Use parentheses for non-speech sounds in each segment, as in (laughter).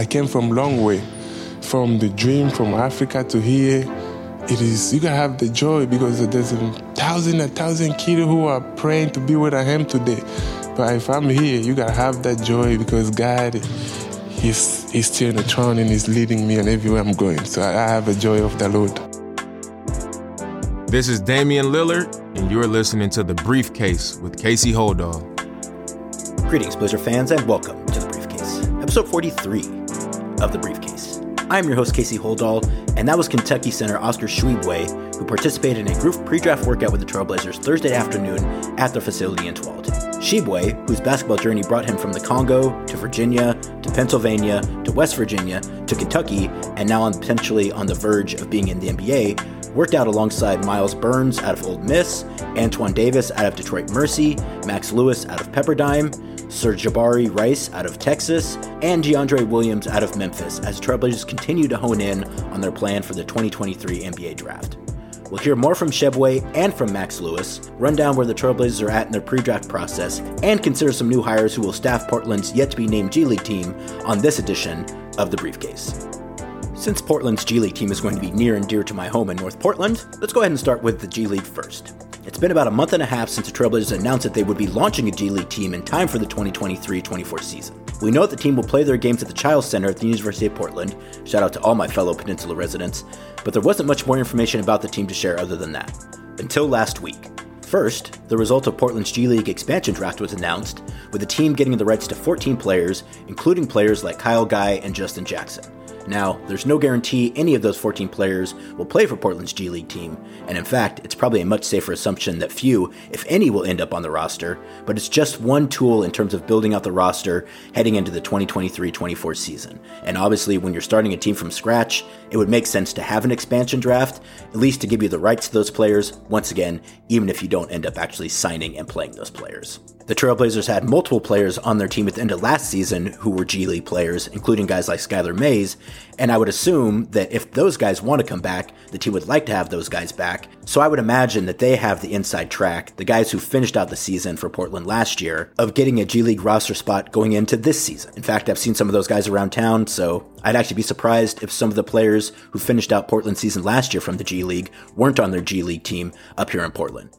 I came from long way, from the dream from Africa to here. It is you gotta have the joy because there's a thousand, a thousand kids who are praying to be where I am today. But if I'm here, you gotta have that joy because God, He's He's still in the throne and He's leading me on everywhere I'm going. So I, I have a joy of the Lord. This is Damian Lillard, and you're listening to The Briefcase with Casey Holdahl. Greetings, Blazer fans, and welcome to The Briefcase, episode 43 of The Briefcase. I'm your host, Casey Holdahl, and that was Kentucky center Oscar Tshiebwe, who participated in a group pre draft workout with the Trailblazers Thursday afternoon at their facility in Tualatin. Tshiebwe, whose basketball journey brought him from the Congo to Virginia to Pennsylvania to West Virginia to Kentucky, and now on potentially on the verge of being in the NBA, worked out alongside Myles Burns out of Ole Miss, Antoine Davis out of Detroit Mercy, Max Lewis out of Pepperdine, Sir'Jabari Rice out of Texas, and DeAndre Williams out of Memphis as Trailblazers continue to hone in on their plan for the 2023 NBA Draft. We'll hear more from Tshiebwe and from Max Lewis, run down where the Trailblazers are at in their pre draft process, and consider some new hires who will staff Portland's yet to be named G League team on this edition of The Briefcase. Since Portland's G League team is going to be near and dear to my home in North Portland, let's go ahead and start with the G League first. It's been about a month and a half since the Trailblazers announced that they would be launching a G League team in time for the 2023 24 season. We know that the team will play their games at the Chiles Center at the University of Portland. Shout out to all my fellow Peninsula residents. But there wasn't much more information about the team to share other than that. Until last week. First, the result of Portland's G League expansion draft was announced, with the team getting the rights to 14 players, including players like Kyle Guy and Justin Jackson. Now, there's no guarantee any of those 14 players will play for Portland's G League team, and in fact, it's probably a much safer assumption that few, if any, will end up on the roster, but it's just one tool in terms of building out the roster heading into the 2023 24 season. And obviously, when you're starting a team from scratch, it would make sense to have an expansion draft, at least to give you the rights to those players, once again, even if you don't end up actually signing and playing those players. The Trailblazers had multiple players on their team at the end of last season who were G League players, including guys like Skylar Mays, and I would assume that if those guys want to come back, the team would like to have those guys back. So I would imagine that they have the inside track, the guys who finished out the season for Portland last year, of getting a G League roster spot going into this season. In fact, I've seen some of those guys around town, so I'd actually be surprised if some of the players who finished out Portland season last year from the G League weren't on their G League team up here in Portland.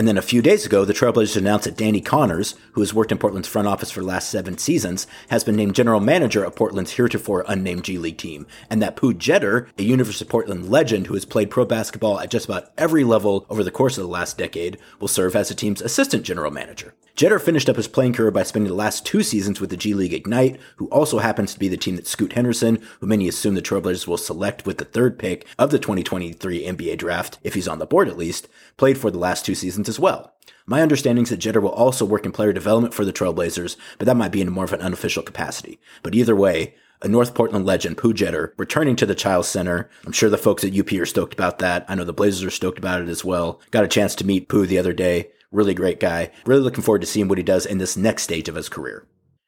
And then a few days ago, the Trailblazers announced that Danny Connors, who has worked in Portland's front office for the last seven seasons, has been named general manager of Portland's heretofore unnamed G League team, and that Pooh Jeter, a University of Portland legend who has played pro basketball at just about every level over the course of the last decade, will serve as the team's assistant general manager. Jeter finished up his playing career by spending the last two seasons with the G League Ignite, who also happens to be the team that Scoot Henderson, who many assume the Trailblazers will select with the third pick of the 2023 NBA draft, if he's on the board at least, played for the last two seasons as well. My understanding is that Jeter will also work in player development for the Trailblazers, but that might be in more of an unofficial capacity. But either way, a North Portland legend, Pooh Jeter, returning to the Chiles Center. I'm sure the folks at UP are stoked about that. I know the Blazers are stoked about it as well. Got a chance to meet Pooh the other day. Really great guy. Really looking forward to seeing what he does in this next stage of his career.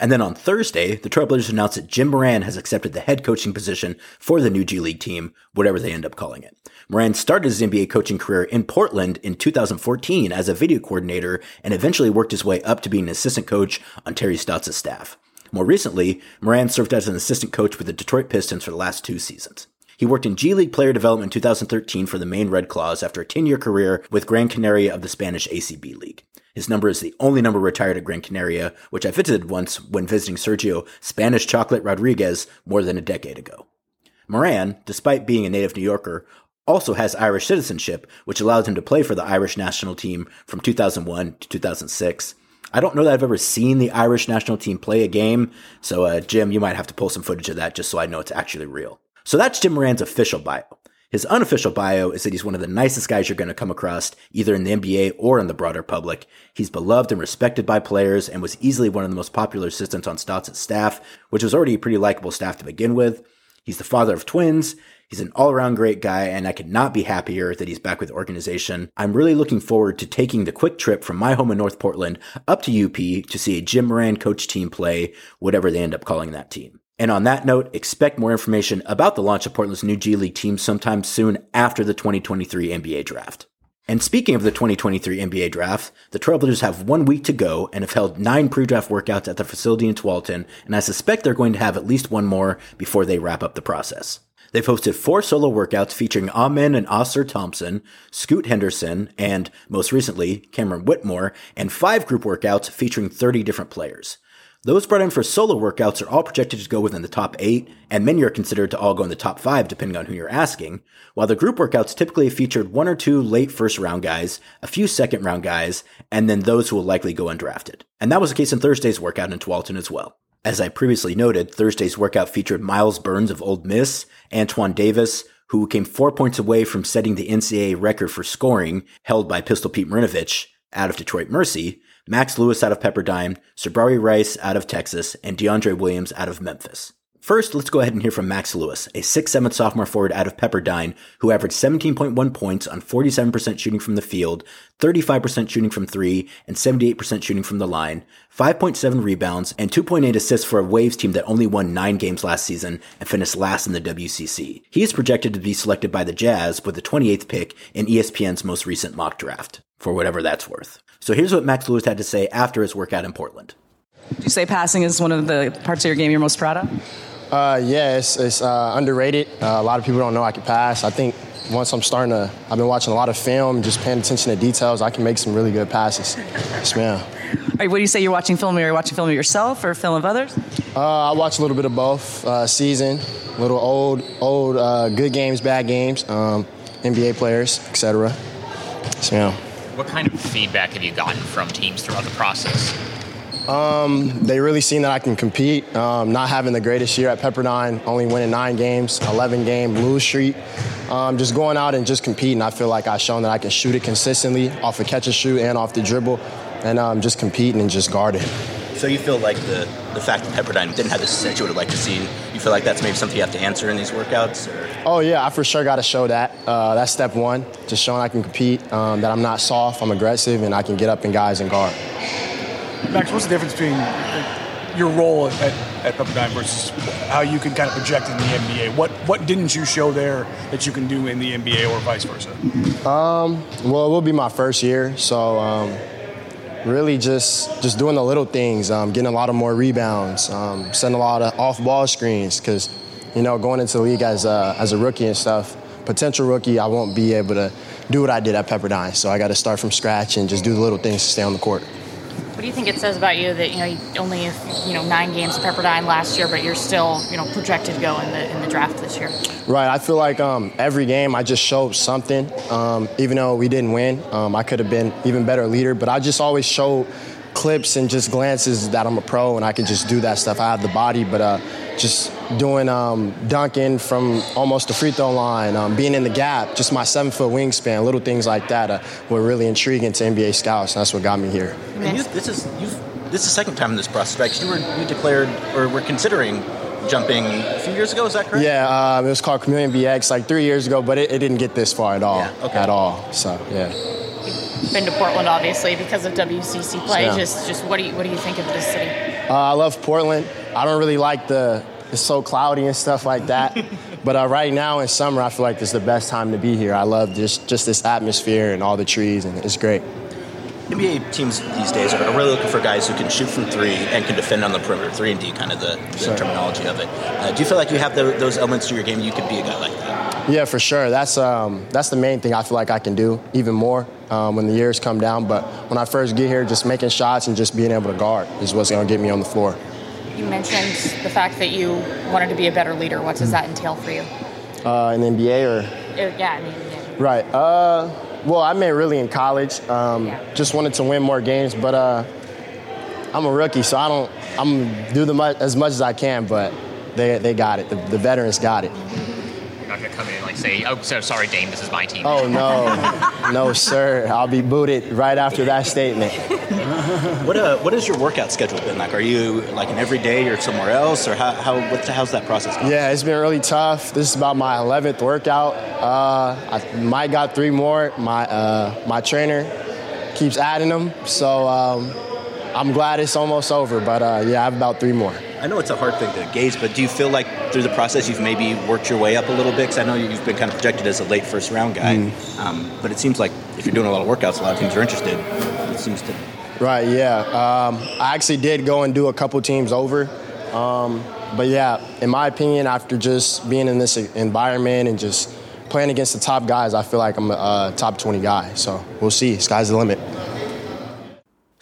And then on Thursday, the Trailblazers announced that Jim Moran has accepted the head coaching position for the new G League team, whatever they end up calling it. Moran started his NBA coaching career in Portland in 2014 as a video coordinator and eventually worked his way up to being an assistant coach on Terry Stotts' staff. More recently, Moran served as an assistant coach with the Detroit Pistons for the last two seasons. He worked in G League player development in 2013 for the Maine Red Claws after a 10 year career with Gran Canaria of the Spanish ACB League. His number is the only number retired at Gran Canaria, which I visited once when visiting Sergio Spanish Chocolate Rodriguez more than a decade ago. Moran, despite being a native New Yorker, also has Irish citizenship, which allows him to play for the Irish national team from 2001 to 2006. I don't know that I've ever seen the Irish national team play a game, so uh, Jim, you might have to pull some footage of that just so I know it's actually real. So that's Jim Moran's official bio. His unofficial bio is that he's one of the nicest guys you're going to come across, either in the NBA or in the broader public. He's beloved and respected by players and was easily one of the most popular assistants on Stotts' staff, which was already a pretty likable staff to begin with. He's the father of twins. He's an all around great guy, and I could not be happier that he's back with the organization. I'm really looking forward to taking the quick trip from my home in North Portland up to UP to see a Jim Moran coach team play, whatever they end up calling that team. And on that note, expect more information about the launch of Portland's new G League team sometime soon after the 2023 NBA draft. And speaking of the 2023 NBA draft, the Trailblazers have one week to go and have held nine pre-draft workouts at their facility in Tualatin, and I suspect they're going to have at least one more before they wrap up the process. They've hosted four solo workouts featuring Amen and Ausar Thompson, Scoot Henderson, and most recently, Cameron Whitmore, and five group workouts featuring 30 different players. Those brought in for solo workouts are all projected to go within the top eight, and many are considered to all go in the top five depending on who you're asking, while the group workouts typically featured one or two late first round guys, a few second round guys, and then those who will likely go undrafted. And that was the case in Thursday's workout in Tualatin as well. As I previously noted, Thursday's workout featured Myles Burns of Ole Miss, Antoine Davis, who came four points away from setting the NCAA record for scoring held by Pistol Pete Maravich out of Detroit Mercy, Max Lewis out of Pepperdine, Sir'Jabari Rice out of Texas, and DeAndre Williams out of Memphis. First, let's go ahead and hear from Max Lewis, a 6'7 sophomore forward out of Pepperdine who averaged 17.1 points on 47% shooting from the field, 35% shooting from three, and 78% shooting from the line, 5.7 rebounds, and 2.8 assists for a Waves team that only won nine games last season and finished last in the WCC. He is projected to be selected by the Jazz with the 28th pick in ESPN's most recent mock draft, for whatever that's worth. So here's what Max Lewis had to say after his workout in Portland. Do you say passing is one of the parts of your game you're most proud of? Uh, yeah, it's, it's uh, underrated. Uh, a lot of people don't know I can pass. I think once I'm starting to, I've been watching a lot of film, just paying attention to details, I can make some really good passes. Yes, ma'am. All right, what do you say you're watching film? Are you watching film of yourself or film of others? Uh, I watch a little bit of both. Uh, season, little old, old, uh, good games, bad games, um, NBA players, etc. Yes, ma'am. What kind of feedback have you gotten from teams throughout the process? Um, they really seen that I can compete. Um, not having the greatest year at Pepperdine, only winning nine games, 11 game lose streak. Um, just going out and just competing. I feel like I've shown that I can shoot it consistently off a catch and shoot and off the dribble, and um, just competing and just guarding. So you feel like the, the fact that Pepperdine didn't have the success you would have liked to see, you feel like that's maybe something you have to answer in these workouts? Or? Oh yeah, I for sure got to show that. Uh, that's step one, just showing I can compete, um, that I'm not soft, I'm aggressive, and I can get up in guys and guard. Max, what's the difference between your role at, at Pepperdine versus how you can kind of project in the NBA? What what didn't you show there that you can do in the NBA or vice versa? Um, well, it will be my first year, so um, really just just doing the little things, um, getting a lot of more rebounds, um, setting a lot of off ball screens, because you know going into the league as a, as a rookie and stuff, potential rookie, I won't be able to do what I did at Pepperdine, so I got to start from scratch and just do the little things to stay on the court. Do you think it says about you that you know you only you know nine games Pepperdine last year, but you're still you know projected to go in the in the draft this year? Right. I feel like um, every game I just showed something. Um, even though we didn't win, um, I could have been even better leader. But I just always showed clips and just glances that I'm a pro and I can just do that stuff. I have the body, but uh, just doing um, dunking from almost the free throw line, um, being in the gap, just my seven foot wingspan, little things like that uh, were really intriguing to NBA scouts. And that's what got me here. And you, this is you've, this is the second time in this right? You were you declared or were considering jumping a few years ago. Is that correct? Yeah, uh, it was called Chameleon BX like three years ago, but it, it didn't get this far at all. Yeah, okay. At all. So yeah. Been to Portland obviously because of WCC play. Yeah. Just just what do you what do you think of this city? Uh, I love Portland. I don't really like the it's so cloudy and stuff like that. (laughs) but uh, right now in summer, I feel like this is the best time to be here. I love just just this atmosphere and all the trees, and it's great. NBA teams these days are really looking for guys who can shoot from three and can defend on the perimeter. Three and D, kind of the, the terminology of it. Uh, do you feel like you have the, those elements to your game? You could be a guy like that. Yeah, for sure. That's um, that's the main thing I feel like I can do even more um, when the years come down. But when I first get here, just making shots and just being able to guard is what's going to get me on the floor. You mentioned the fact that you wanted to be a better leader. What does that entail for you? Uh, in the NBA or Uh, yeah, I mean, yeah. Right. Uh, well, I meant really in college. Um, Yeah. Just wanted to win more games, but uh, I'm a rookie, so I don't. I'm do the mu- as much as I can, but they they got it. The, the veterans got it. You're not going to come in and like say, "Oh, so sorry, Dame, this is my team." Oh no, no sir. I'll be booted right after that statement. What uh, what has your workout schedule been like? Are you like an everyday or somewhere else, or how, how what's, how's that process going? Yeah, it's been really tough. This is about my 11th workout. Uh, I might got three more. My uh, my trainer keeps adding them, so um, I'm glad it's almost over. But uh, yeah, I have about three more. I know it's a hard thing to gauge, but do you feel like through the process you've maybe worked your way up a little bit? Because I know you've been kind of projected as a late first round guy, mm. um, but it seems like if you're doing a lot of workouts, a lot of teams are interested. It seems to. Right. Yeah. Um, I actually did go and do a couple teams over. Um, but yeah, in my opinion, after just being in this environment and just playing against the top guys, I feel like I'm a, a top 20 guy. So we'll see. Sky's the limit.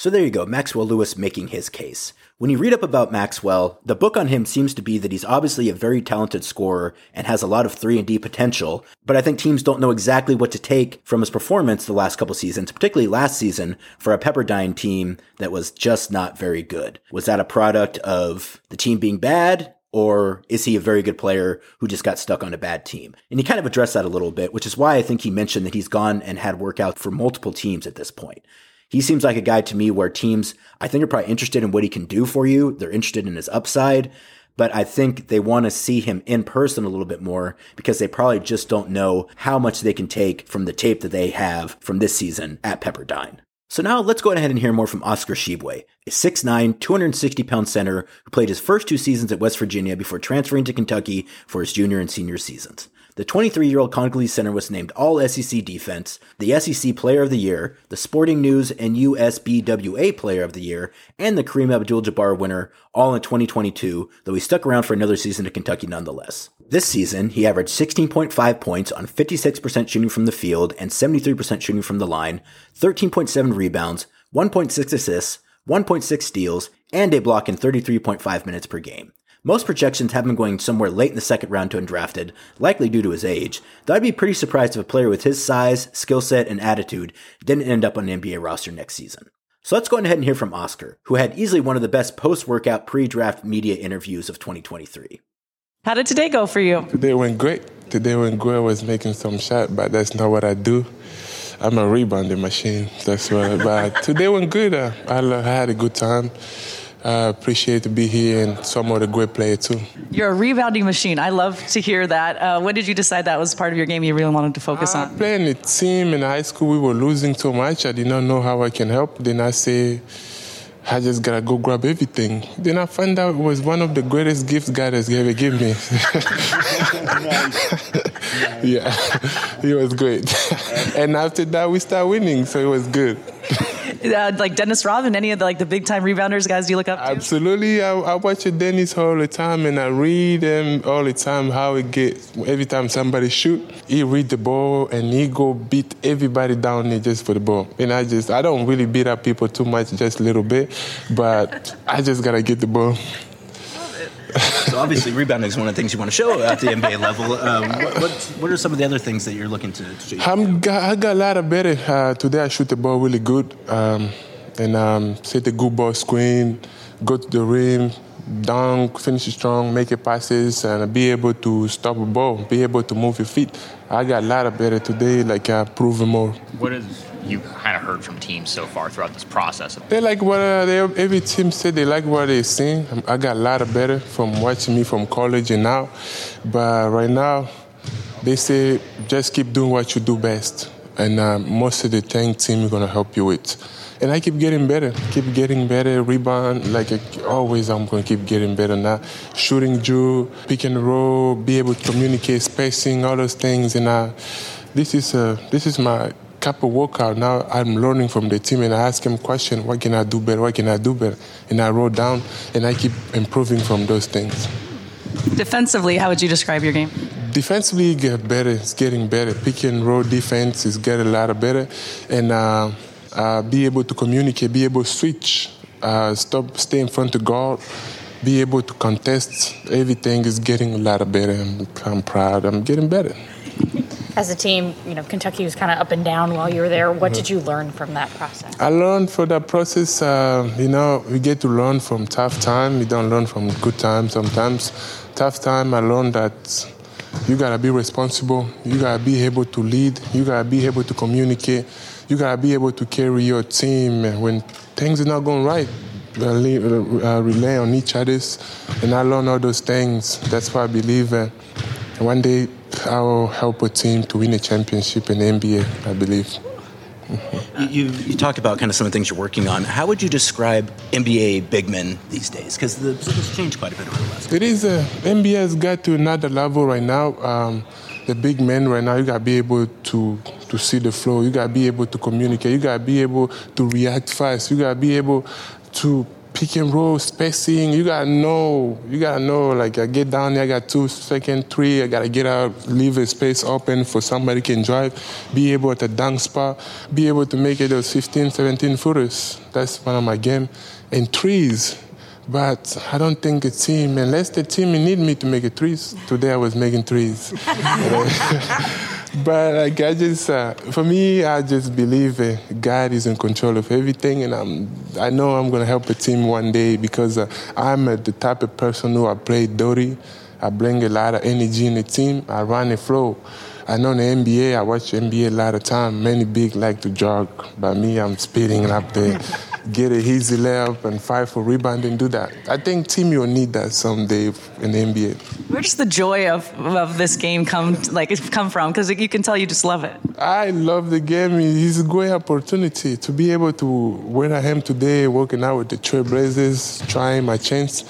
So there you go, Maxwell Lewis making his case. When you read up about Maxwell, the book on him seems to be that he's obviously a very talented scorer and has a lot of 3 and D potential, but I think teams don't know exactly what to take from his performance the last couple seasons, particularly last season for a Pepperdine team that was just not very good. Was that a product of the team being bad? Or is he a very good player who just got stuck on a bad team? And he kind of addressed that a little bit, which is why I think he mentioned that he's gone and had workout for multiple teams at this point. He seems like a guy to me where teams, I think, are probably interested in what he can do for you. They're interested in his upside, but I think they want to see him in person a little bit more because they probably just don't know how much they can take from the tape that they have from this season at Pepperdine. So now let's go ahead and hear more from Oscar Tshiebwe, a 6'9", 260 pound center who played his first two seasons at West Virginia before transferring to Kentucky for his junior and senior seasons. The 23 year old Congolese center was named All SEC Defense, the SEC Player of the Year, the Sporting News and USBWA Player of the Year, and the Kareem Abdul Jabbar winner, all in 2022, though he stuck around for another season at Kentucky nonetheless. This season, he averaged 16.5 points on 56% shooting from the field and 73% shooting from the line, 13.7 rebounds, 1.6 assists, 1.6 steals, and a block in 33.5 minutes per game. Most projections have him going somewhere late in the second round to undrafted, likely due to his age, though I'd be pretty surprised if a player with his size, skill set, and attitude didn't end up on an NBA roster next season. So let's go ahead and hear from Oscar, who had easily one of the best post workout pre draft media interviews of 2023. How did today go for you? Today went great. Today went great. I was making some shot, but that's not what I do. I'm a rebounding machine. That's what. I, but (laughs) today went good. Uh, I, I had a good time. I appreciate to be here and some other great player too. You're a rebounding machine. I love to hear that. Uh, when did you decide that was part of your game you really wanted to focus uh, on? Playing a team in high school, we were losing so much. I did not know how I can help. Then I say, I just gotta go grab everything. Then I found out it was one of the greatest gifts God has ever given me. (laughs) yeah, (laughs) it was great. (laughs) and after that, we start winning, so it was good uh, like Dennis Rodman, any of the like the big time rebounders guys you look up to? Absolutely, I, I watch Dennis all the time, and I read him all the time. How he gets every time somebody shoot, he read the ball and he go beat everybody down there just for the ball. And I just I don't really beat up people too much, just a little bit, but I just gotta get the ball so obviously, rebounding is one of the things you want to show at the NBA level. Um, what, what, are some of the other things that you're looking to, to? I'm got, I got a lot of better. Uh, today I shoot the ball really good um, and um, set a good ball screen, go to the rim, dunk, finish strong, make it passes, and be able to stop a ball, be able to move your feet. I got a lot of better today, like I uh, proven more. What is you kind of heard from teams so far throughout this process? They like what uh, they, every team said they like what they seen. I got a lot of better from watching me from college and now, but right now they say just keep doing what you do best, and uh, most of the thing team is gonna help you with. And I keep getting better, keep getting better, rebound, like always I'm gonna keep getting better now. Shooting Drew, pick and roll, be able to communicate, spacing, all those things, and uh, this is uh, this is my couple workout. Now I'm learning from the team and I ask them question, what can I do better? What can I do better? And I wrote down and I keep improving from those things. Defensively, how would you describe your game? Defensively, get better. It's getting better. Pick and roll defense is getting a lot better, and uh, uh, be able to communicate, be able to switch, uh, stop, stay in front of guard, be able to contest. Everything is getting a lot better. I'm, I'm proud. I'm getting better as a team, you know, Kentucky was kind of up and down while you were there. What did you learn from that process? I learned from that process, uh, you know, we get to learn from tough time. We don't learn from good time sometimes. Tough time, I learned that you gotta be responsible. You gotta be able to lead. You gotta be able to communicate. You gotta be able to carry your team when things are not going right. Uh, uh rely on each other's, and I learned all those things. That's why I believe uh, one day I will help a team to win a championship in the NBA, I believe. You, you talked about kind of some of the things you're working on. How would you describe NBA big men these days? Because the position's changed quite a bit over the last. It is. Uh, NBA has got to another level right now. Um, the big men right now, you gotta be able to to see the flow. You gotta be able to communicate. You gotta be able to react fast. You gotta be able to pick and roll spacing. You gotta know. You gotta know. Like I get down there, I got two second, three. I gotta get out, leave a space open for somebody can drive. Be able at the dunk spot. Be able to make it those 15, 17 footers. That's one of my game. And threes. But I don't think a team, unless the team need me to make a threes. Today I was making threes. (laughs) (laughs) but like I just, uh, for me, I just believe uh, God is in control of everything, and I'm, I know I'm gonna help a team one day because uh, I'm uh, the type of person who I play dirty. I bring a lot of energy in the team. I run the flow. I know the NBA. I watch NBA a lot of time. Many big like to jog, but me, I'm speeding up there get a easy layup and fight for rebound and do that. I think team will need that someday in the NBA. Where does the joy of, of this game come like come from? Because you can tell you just love it. I love the game. It's a great opportunity to be able to where I am today, working out with the Trailblazers, trying my chance.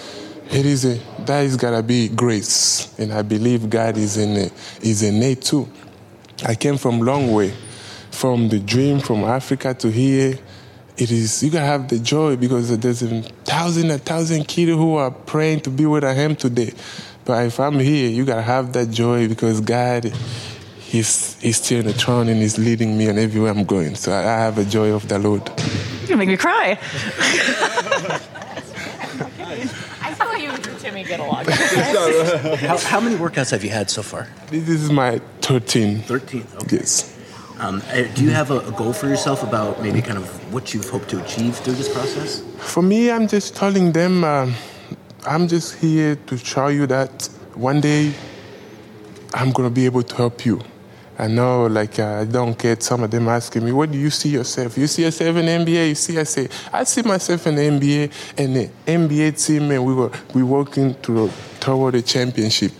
It is a that is gotta be grace, and I believe God is in it, is in it too. I came from long way, from the dream from Africa to here it is you gotta have the joy because there's a thousand a thousand kids who are praying to be where I am today. But if I'm here, you gotta have that joy because God He's, he's still in the throne and he's leading me and everywhere I'm going. So I, I have a joy of the Lord. You're gonna make me cry. (laughs) (laughs) I feel you and Timmy get along. how, how many workouts have you had so far? This is my 13. 13, okay. Yes. Um, uh, do you have a, a, goal for yourself about maybe kind of what you've hoped to achieve through this process? For me, I'm just telling them um, I'm just here to show you that one day I'm going to be able to help you. I know, like, uh, I don't get some of them asking me, what do you see yourself? You see yourself in the NBA? You see, I say, I see myself in the NBA and the NBA team, and we were we working to, toward a championship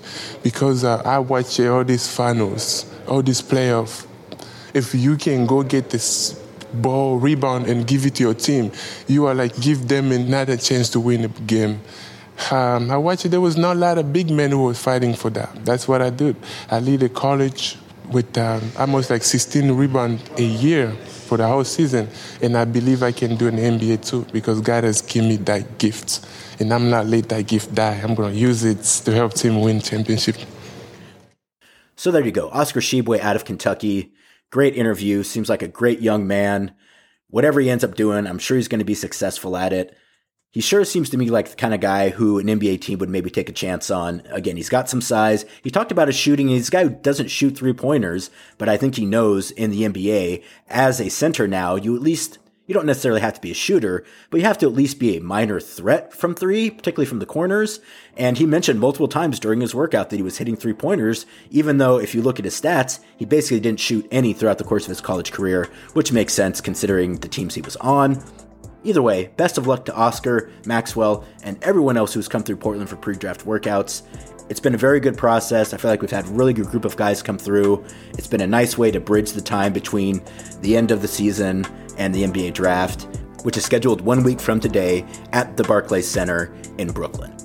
because uh, I watch all these finals, all these playoffs if you can go get this ball rebound and give it to your team, you are like give them another chance to win a game. Um, I watched. There was not a lot of big men who were fighting for that. That's what I did. I lead a college with um, almost like 16 rebounds a year for the whole season, and I believe I can do an NBA too because God has given me that gift, and I'm not let that gift die. I'm gonna use it to help team win championship. So there you go, Oscar Tshiebwe out of Kentucky. Great interview. Seems like a great young man. Whatever he ends up doing, I'm sure he's going to be successful at it. He sure seems to me like the kind of guy who an NBA team would maybe take a chance on. Again, he's got some size. He talked about his shooting. He's a guy who doesn't shoot three pointers, but I think he knows in the NBA as a center now, you at least you don't necessarily have to be a shooter, but you have to at least be a minor threat from three, particularly from the corners. And he mentioned multiple times during his workout that he was hitting three pointers, even though if you look at his stats, he basically didn't shoot any throughout the course of his college career, which makes sense considering the teams he was on. Either way, best of luck to Oscar, Maxwell, and everyone else who's come through Portland for pre draft workouts. It's been a very good process. I feel like we've had a really good group of guys come through. It's been a nice way to bridge the time between the end of the season and the NBA draft, which is scheduled one week from today at the Barclays Center in Brooklyn.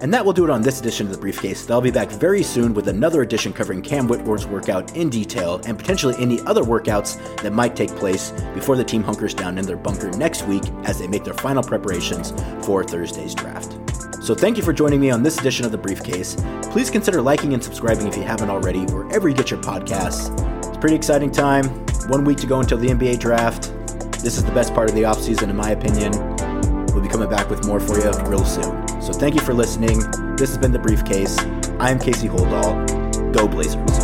And that will do it on this edition of the briefcase. I'll be back very soon with another edition covering Cam Whitmore's workout in detail and potentially any other workouts that might take place before the team hunkers down in their bunker next week as they make their final preparations for Thursday's draft. So thank you for joining me on this edition of The Briefcase. Please consider liking and subscribing if you haven't already, wherever you get your podcasts. It's a pretty exciting time. One week to go until the NBA draft. This is the best part of the offseason, in my opinion. We'll be coming back with more for you real soon. So thank you for listening. This has been The Briefcase. I'm Casey Holdahl. Go Blazers.